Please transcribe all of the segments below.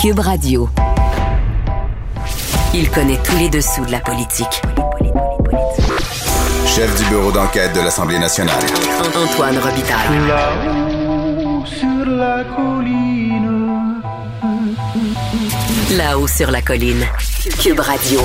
Cube Radio. Il connaît tous les dessous de la politique. Chef du bureau d'enquête de l'Assemblée nationale. Antoine Robitaille. Là-haut sur la colline. Là-haut sur la colline. Cube Radio.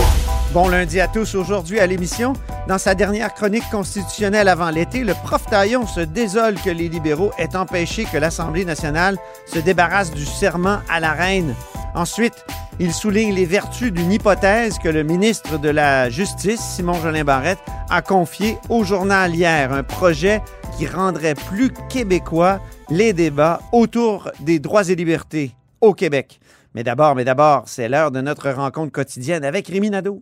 Bon lundi à tous. Aujourd'hui à l'émission, dans sa dernière chronique constitutionnelle avant l'été, le prof Taillon se désole que les libéraux aient empêché que l'Assemblée nationale se débarrasse du serment à la reine. Ensuite, il souligne les vertus d'une hypothèse que le ministre de la Justice, Simon Jolin Barrette, a confiée au journal hier, un projet qui rendrait plus québécois les débats autour des droits et libertés au Québec. Mais d'abord, mais d'abord, c'est l'heure de notre rencontre quotidienne avec Rémi Nadeau.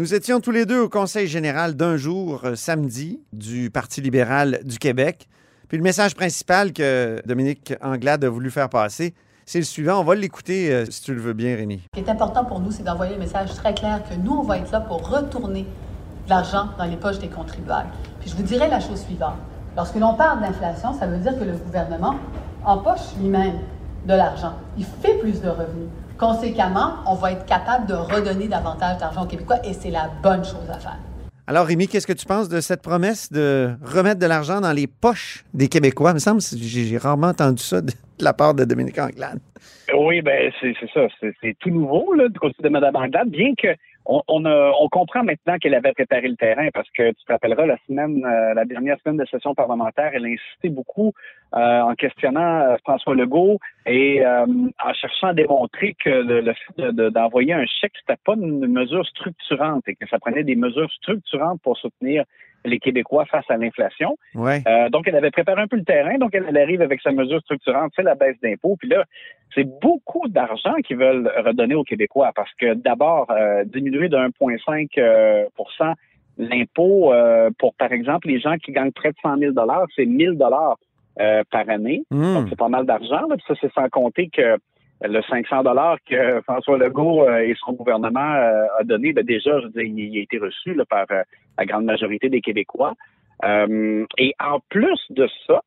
Nous étions tous les deux au Conseil général d'un jour, euh, samedi, du Parti libéral du Québec. Puis le message principal que Dominique Anglade a voulu faire passer, c'est le suivant. On va l'écouter euh, si tu le veux bien, Rémi. Ce qui est important pour nous, c'est d'envoyer un message très clair que nous, on va être là pour retourner de l'argent dans les poches des contribuables. Puis je vous dirais la chose suivante. Lorsque l'on parle d'inflation, ça veut dire que le gouvernement empoche lui-même de l'argent. Il fait plus de revenus. Conséquemment, on va être capable de redonner davantage d'argent aux Québécois et c'est la bonne chose à faire. Alors, Rémi, qu'est-ce que tu penses de cette promesse de remettre de l'argent dans les poches des Québécois? Il me semble que j'ai rarement entendu ça de la part de Dominique Anglade. Oui, ben c'est ça, c'est c'est tout nouveau là, du côté de Mme Anglade, bien que on, a- on comprend maintenant qu'elle avait préparé le terrain parce que tu te rappelleras la semaine, euh, la dernière semaine de session parlementaire, elle a insisté beaucoup euh, en questionnant euh, François Legault et en cherchant à démontrer que le, fait de- de- d'envoyer un chèque, c'était pas une mesure structurante et que ça prenait des mesures structurantes pour soutenir les Québécois face à l'inflation. Ouais. Euh, donc, elle avait préparé un peu le terrain. Donc, elle, elle arrive avec sa mesure structurante, c'est la baisse d'impôts. Puis là, c'est beaucoup d'argent qu'ils veulent redonner aux Québécois parce que d'abord, euh, diminuer de 1,5 euh, l'impôt euh, pour, par exemple, les gens qui gagnent près de 100 000 c'est 1 000 euh, par année. Hmm. Donc, c'est pas mal d'argent. ça, c'est sans compter que le 500 dollars que François Legault euh, et son gouvernement euh, a donné, ben déjà, je il a été reçu là, par euh, la grande majorité des Québécois. Euh, et en plus de ça,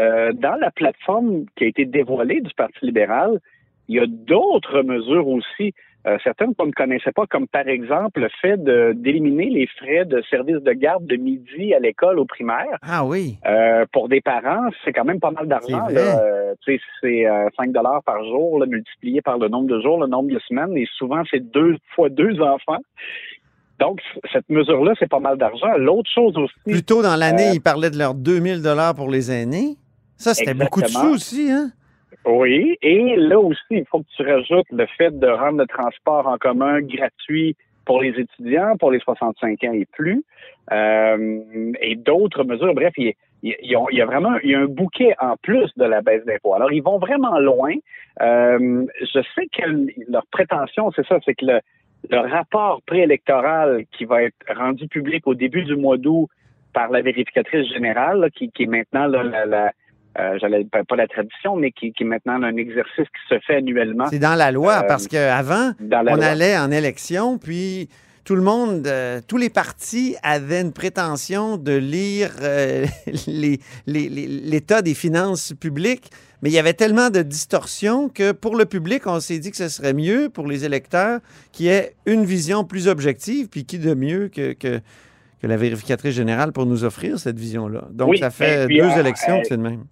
euh, dans la plateforme qui a été dévoilée du Parti libéral, il y a d'autres mesures aussi, euh, certaines qu'on ne connaissait pas, comme par exemple le fait d'éliminer les frais de service de garde de midi à l'école au primaire. Ah oui. Euh, pour des parents, c'est quand même pas mal d'argent. C'est. Euh, tu sais, c'est euh, 5 dollars par jour, là, multiplié par le nombre de jours, le nombre de semaines, et souvent c'est deux fois deux enfants. Donc, cette mesure-là, c'est pas mal d'argent. L'autre chose aussi, Plus tôt dans l'année, Euh, ils parlaient de leurs 2000 dollars pour les aînés. Ça, c'était beaucoup de sous aussi, hein? Oui, et là aussi, il faut que tu rajoutes le fait de rendre le transport en commun gratuit pour les étudiants, pour les 65 ans et plus, euh, et d'autres mesures. Bref, il, y a vraiment il y a un bouquet en plus de la baisse d'impôts. Alors, ils vont vraiment loin. Euh, je sais que leur prétention, c'est ça, c'est que le, le rapport préélectoral qui va être rendu public au début du mois d'août par la vérificatrice générale, là, qui, qui est maintenant là, la, la euh, j'allais pas la tradition, mais qui, qui est maintenant un exercice qui se fait annuellement C'est dans la loi, Euh, parce qu'avant, on loi. allait en élection, puis tout le monde, euh, tous les partis avaient une prétention de lire euh, les- les- les- l'état des finances publiques, mais il y avait tellement de distorsions que pour le public, on s'est dit que ce serait mieux pour les électeurs qu'il y ait une vision plus objective, puis qui de mieux que, que, que la vérificatrice générale pour nous offrir cette vision-là. Donc, Oui, ça fait et puis, deux euh, élections euh, que c'est le même.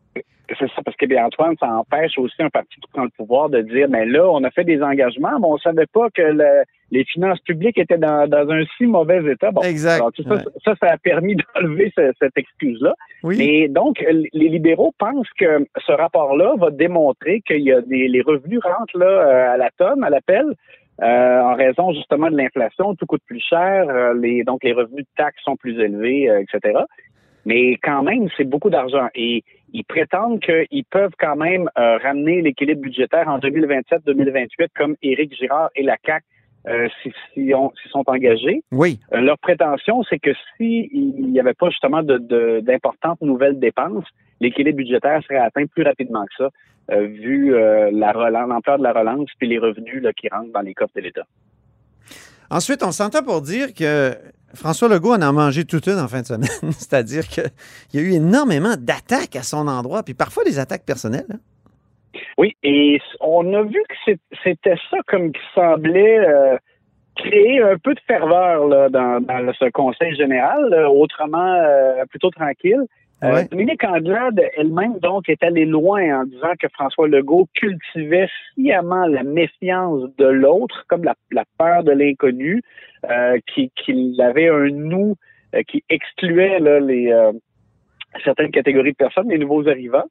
C'est ça, parce que bien Antoine, ça empêche aussi un parti qui prend le pouvoir de dire, mais là, on a fait des engagements, mais on savait pas que le- les finances publiques étaient dans, dans un si mauvais état. Bon, Exact, alors, tout ça, ouais. ça, ça a permis d'enlever ce- cette excuse-là. Oui. Mais donc, l- les libéraux pensent que ce rapport-là va démontrer qu'il y a des les revenus rentrent là euh, à la tonne, à l'appel, euh, en raison justement de l'inflation, tout coûte plus cher, euh, les donc les revenus de taxes sont plus élevés, euh, etc. Mais quand même, c'est beaucoup d'argent. Et ils prétendent qu'ils peuvent quand même euh, ramener l'équilibre budgétaire en 2027-2028, comme Éric Girard et la CAC euh, s'y si, sont engagés. Oui. Euh, leur prétention, c'est que s'il n'y avait pas justement d'importantes nouvelles dépenses, l'équilibre budgétaire serait atteint plus rapidement que ça, euh, vu euh, l'ampleur de la relance puis les revenus là, qui rentrent dans les coffres de l'État. Ensuite, on s'entend pour dire que François Legault en a mangé toute une en fin de semaine. C'est-à-dire qu'il y a eu énormément d'attaques à son endroit, puis parfois des attaques personnelles. Hein. Oui, et on a vu que c'était ça comme qui semblait euh, créer un peu de ferveur là, dans, ce conseil général, autrement euh, plutôt tranquille. Euh, Dominique Anglade elle-même, donc, est allée loin en disant que François Legault cultivait sciemment la méfiance de l'autre, comme la, peur de l'inconnu, euh, qu'il avait un nous euh, qui excluait là, les euh, certaines catégories de personnes, les nouveaux arrivants.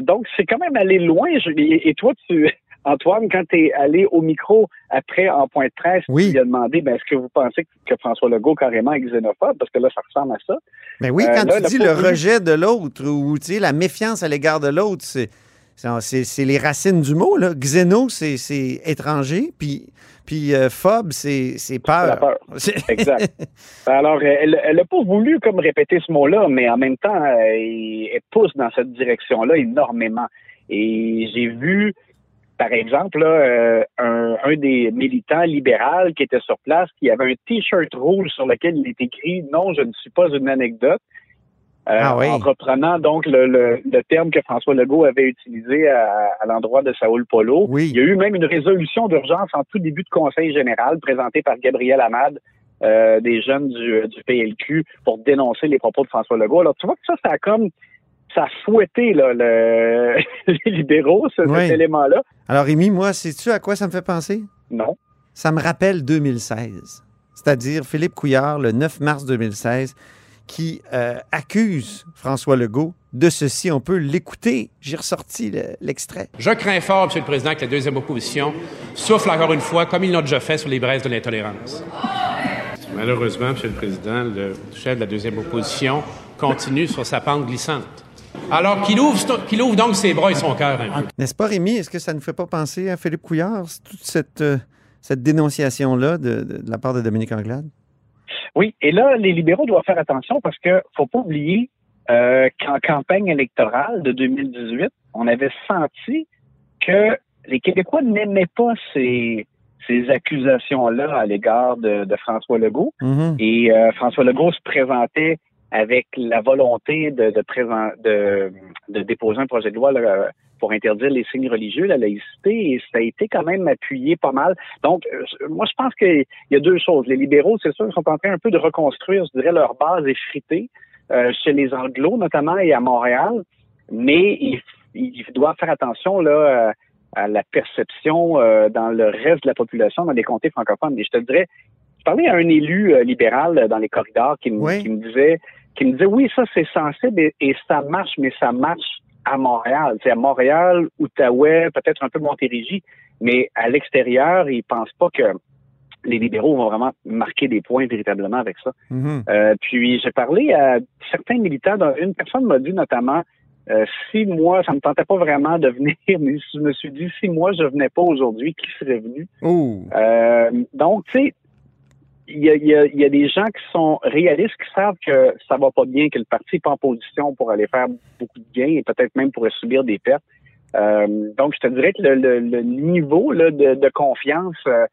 Donc, c'est quand même aller loin. et toi, tu Antoine, quand tu es allé au micro après en point de presse, oui. tu lui as demandé ben, est-ce que vous pensez que François Legault carrément est xénophobe? Parce que là, ça ressemble à ça. Mais ben oui, quand euh, tu dis le rejet de l'autre ou la méfiance à l'égard de l'autre, c'est. C'est les racines du mot. Là. Xéno, c'est étranger, puis, puis euh, phobe, c'est peur. La peur. exact. Alors, elle n'a pas voulu comme répéter ce mot-là, mais en même temps, elle, elle pousse dans cette direction-là énormément. Et j'ai vu par exemple, euh, un, des militants libéraux qui était sur place, qui avait un T-shirt rouge sur lequel il est écrit « Non, je ne suis pas une anecdote euh, ah en reprenant donc le, terme que François Legault avait utilisé à, l'endroit de Saoul Polo. Oui. Il y a eu même une résolution d'urgence en tout début de conseil général présentée par Gabriel Amad, euh, des jeunes du, du, PLQ, pour dénoncer les propos de François Legault. Alors, tu vois que ça, ça a comme ça a fouetté là, le, les libéraux, ce, cet élément-là. Alors, Rémi, moi, sais-tu à quoi ça me fait penser? Non. Ça me rappelle 2016, c'est-à-dire Philippe Couillard, le 9 mars 2016, qui euh, accuse François Legault de ceci. On peut l'écouter. J'ai ressorti l'extrait. Je crains fort, M. le Président, que la deuxième opposition souffle encore une fois, comme il l'a déjà fait sur les braises de l'intolérance. Malheureusement, M. le Président, le chef de la deuxième opposition continue sur sa pente glissante. Alors qu'il ouvre, qu'il ouvre donc ses bras et son cœur N'est-ce pas, Rémi? Est-ce que ça ne fait pas penser à Philippe Couillard, toute cette, euh, cette dénonciation-là de, la part de Dominique Anglade? Oui, et là, les libéraux doivent faire attention parce que faut pas oublier euh, qu'en campagne électorale de 2018, on avait senti que les Québécois n'aimaient pas ces, ces accusations-là à l'égard de, François Legault. Mm-hmm. Et euh, François Legault se présentait avec la volonté de, de, de, de déposer un projet de loi pour interdire les signes religieux, la laïcité, et ça a été quand même appuyé pas mal. Donc, euh, moi, je pense qu'il y a deux choses. Les libéraux, c'est sûr, sont en train un peu de reconstruire, je dirais, leur base effritée euh, chez les Anglos, notamment, et à Montréal, mais ils, ils doivent faire attention là à la perception euh, dans le reste de la population, dans les comtés francophones. Et je te dirais, je parlais à un élu libéral dans les corridors qui qui me disait qui me disait oui, ça c'est sensible et, ça marche, mais ça marche à Montréal. C'est à Montréal, Outaouais, peut-être un peu Montérégie, mais à l'extérieur, ils pensent pas que les libéraux vont vraiment marquer des points véritablement avec ça. Mm-hmm. Euh, puis j'ai parlé à certains militants. Une personne m'a dit notamment euh, si moi, ça me tentait pas vraiment de venir, mais je me suis dit si moi je venais pas aujourd'hui, qui serait venu? Euh, donc, tu sais, il y, a, des gens qui sont réalistes, qui savent que ça va pas bien, que le parti n'est pas en position pour aller faire beaucoup de gains et peut-être même pourrait subir des pertes. Euh, donc, je te dirais que le, niveau de, confiance euh,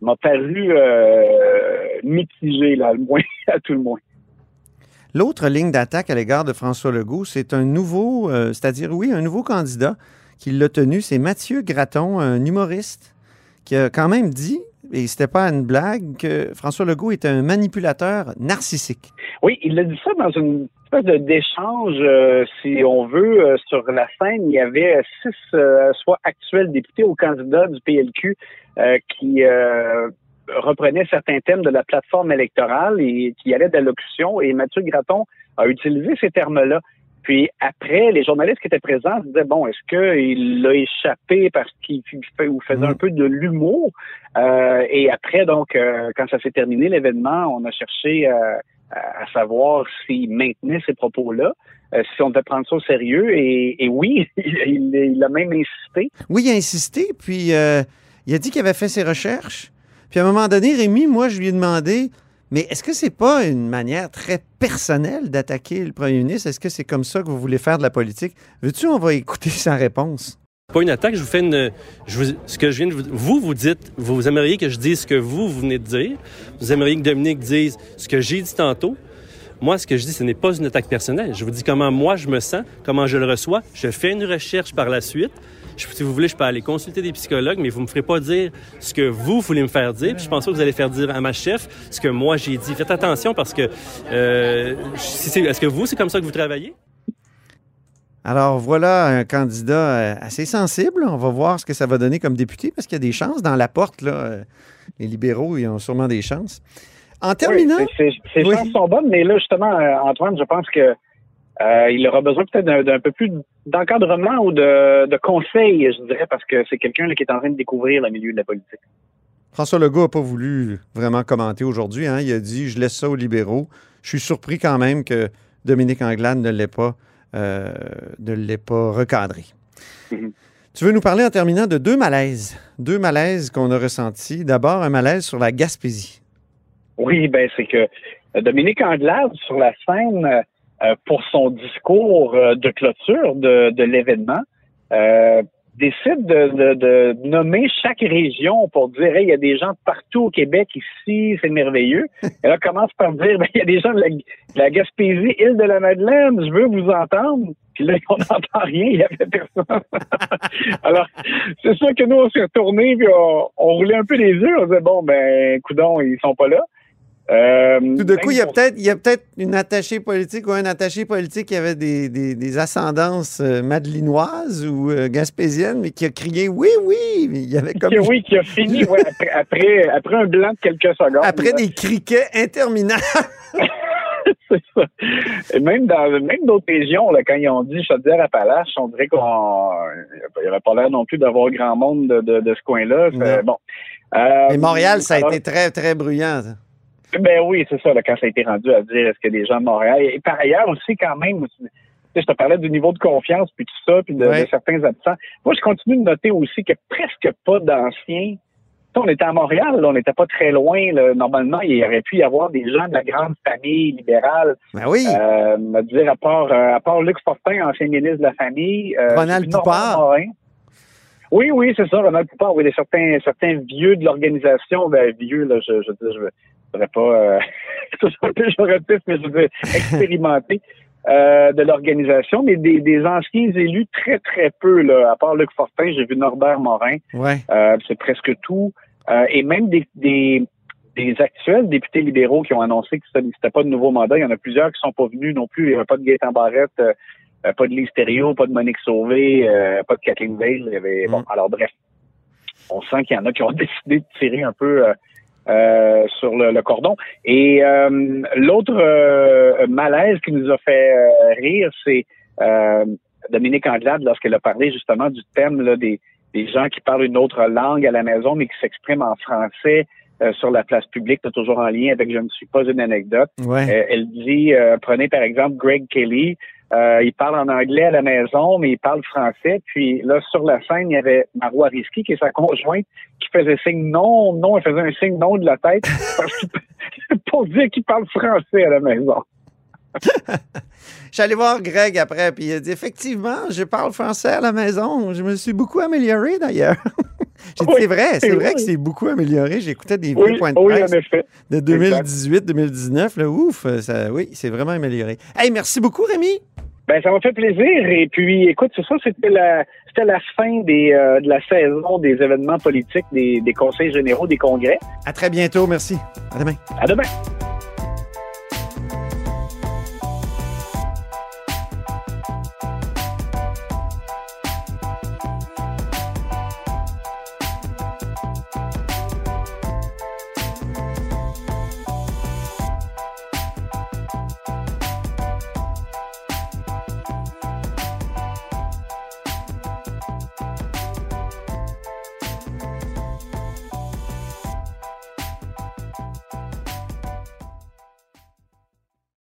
m'a paru euh, mitigé, là, le moins, à tout le moins. L'autre ligne d'attaque à l'égard de François Legault, c'est un nouveau, c'est-à-dire, oui, un nouveau candidat qui l'a tenu, c'est Mathieu Graton, un humoriste, qui a quand même dit et c'était pas une blague, que François Legault est un manipulateur narcissique. Oui, il a dit ça dans une espèce d'échange, euh, si on veut, euh, sur la scène. Il y avait six, euh, soit actuels députés ou candidats du PLQ qui reprenaient certains thèmes de la plateforme électorale et qui allaient d'allocution. Et Mathieu Graton a utilisé ces termes-là. Puis après, les journalistes qui étaient présents se disaient bon, est-ce qu'il l'a échappé parce qu'il faisait mm. un peu de l'humour? Euh, Et après, donc, euh, quand ça s'est terminé l'événement, on a cherché euh, à savoir s'il maintenait ces propos-là. Euh, si on devait prendre ça au sérieux. Et, et oui, il, il, a même insisté. Oui, il a insisté, puis euh, il a dit qu'il avait fait ses recherches. Puis à un moment donné, Rémi, moi, je lui ai demandé, mais est-ce que c'est pas une manière très personnelle d'attaquer le premier ministre? Est-ce que c'est comme ça que vous voulez faire de la politique? Veux-tu, on va écouter sa réponse. Pas une attaque, je vous fais une. Je vous, ce que je viens de vous. Vous, vous dites, vous aimeriez que je dise ce que vous, vous venez de dire. Vous aimeriez que Dominique dise ce que j'ai dit tantôt. Moi, ce que je dis, ce n'est pas une attaque personnelle. Je vous dis comment moi je me sens, comment je le reçois. Je fais une recherche par la suite. Je, si vous voulez, je peux aller consulter des psychologues, mais vous me ferez pas dire ce que vous voulez me faire dire. Puis je pense pas que vous allez faire dire à ma chef ce que moi j'ai dit. Faites attention parce que euh, si est-ce que vous, c'est comme ça que vous travaillez? Alors voilà un candidat euh, assez sensible. On va voir ce que ça va donner comme député parce qu'il y a des chances dans la porte. Là. Euh, les libéraux, ils ont sûrement des chances. En terminant. Oui, ces chances sont bonnes, mais là, justement, Antoine, je pense que euh, il aura besoin peut-être d'un peu plus d'encadrement ou de, de conseils, je dirais, parce que c'est quelqu'un qui est en train de découvrir le milieu de la politique. François Legault n'a pas voulu vraiment commenter aujourd'hui. Hein. Il a dit Je laisse ça aux libéraux. Je suis surpris quand même que Dominique Anglade ne l'ait pas, euh, ne l'ait pas recadré. Mm-hmm. Tu veux nous parler en terminant de deux malaises. Deux malaises qu'on a ressentis. D'abord, un malaise sur la Gaspésie. Oui, ben c'est que Dominique Anglade, sur la scène, pour son discours euh, de clôture de, de l'événement, euh, décide de, de, nommer chaque région pour dire il y a des gens partout au Québec ici, c'est merveilleux. Et là, commence par dire ben, il y a des gens de la, Gaspésie, île de la Madeleine, je veux vous entendre. Puis là, on n'entend rien, il n'y avait personne. Alors, c'est sûr que nous, on s'est retournés, puis on, on, roulait un peu les yeux. On disait, bon, ben, coudons, ils sont pas là. Euh, Tout de coup, il y a peut-être peut une attachée politique ou un attaché politique qui avait des, des, ascendances euh, madelinoises ou euh, gaspésiennes, mais qui a crié oui, oui. Il y avait comme... Oui, qui a fini après, après, un blanc de quelques secondes. Après des criquets interminables. c'est ça. Et même dans même d'autres régions, là, quand ils ont dit Chaudière-Appalaches, on dirait qu'on il n'y avait pas l'air non plus d'avoir grand monde de, de, ce coin-là. Bon. Mais Montréal, ça a été très, très bruyant. Ben oui, c'est ça, là, quand ça a été rendu à dire est-ce que des gens de Montréal. Et par ailleurs aussi, quand même, je te parlais du niveau de confiance, puis tout ça, puis de, certains absents. Moi, je continue de noter aussi que presque pas d'anciens. On était à Montréal, on n'était pas très loin. Normalement, il aurait pu y avoir des gens de la grande famille libérale. Ben oui. Euh, me dire, à part, euh, à part Luc Fortin, ancien ministre de la famille. Euh, Ronald Poupard. Oui, oui, c'est ça, Ronald Poupard. Oui, certains, certains vieux de l'organisation, ben, vieux, là, je, je, je, je je pas euh, un péjoratif, mais je veux dire expérimenté euh, de l'organisation, mais des, des, anciens élus très, très peu, là, à part Luc Fortin, j'ai vu Norbert Morin. Ouais. Euh, c'est presque tout. Euh, et même des, des, des, actuels députés libéraux qui ont annoncé que n'était pas de nouveau mandat. Il y en a plusieurs qui sont pas venus non plus. Il n'y avait pas de Gaëtan Barrette, euh, pas de Lise Thériault, pas de Monique Sauvé, pas de Kathleen Veil. Il y avait, Bon, mm. alors bref, on sent qu'il y en a qui ont décidé de tirer un peu euh, sur le, cordon. Et euh, l'autre euh, malaise qui nous a fait rire, c'est Dominique Anglade lorsqu'elle a parlé justement du thème là, des, des gens qui parlent une autre langue à la maison mais qui s'expriment en français sur la place publique, toujours en lien avec Je ne suis pas une anecdote. elle dit, prenez par exemple Greg Kelly, euh, il parle en anglais à la maison, mais il parle français. Puis là, sur la scène, il y avait Marois Risky, qui est sa conjointe, qui faisait signe non, non, elle faisait un signe non de la tête pour dire qu'il parle français à la maison. J'allais voir Greg après, puis il a dit effectivement, je parle français à la maison. Je me suis beaucoup amélioré d'ailleurs. J'ai dit, c'est vrai, c'est vrai que c'est beaucoup amélioré. J'écoutais des vieux points de presse de 2018-2019. Ouf, ça, oui, c'est vraiment amélioré. Hey, merci beaucoup, Rémi. Ben, ça m'a fait plaisir. Et puis, écoute, c'est ça, c'était la, c'était la fin des, euh, de la saison des événements politiques, des, des conseils généraux, des congrès. À très bientôt. Merci. À demain. À demain.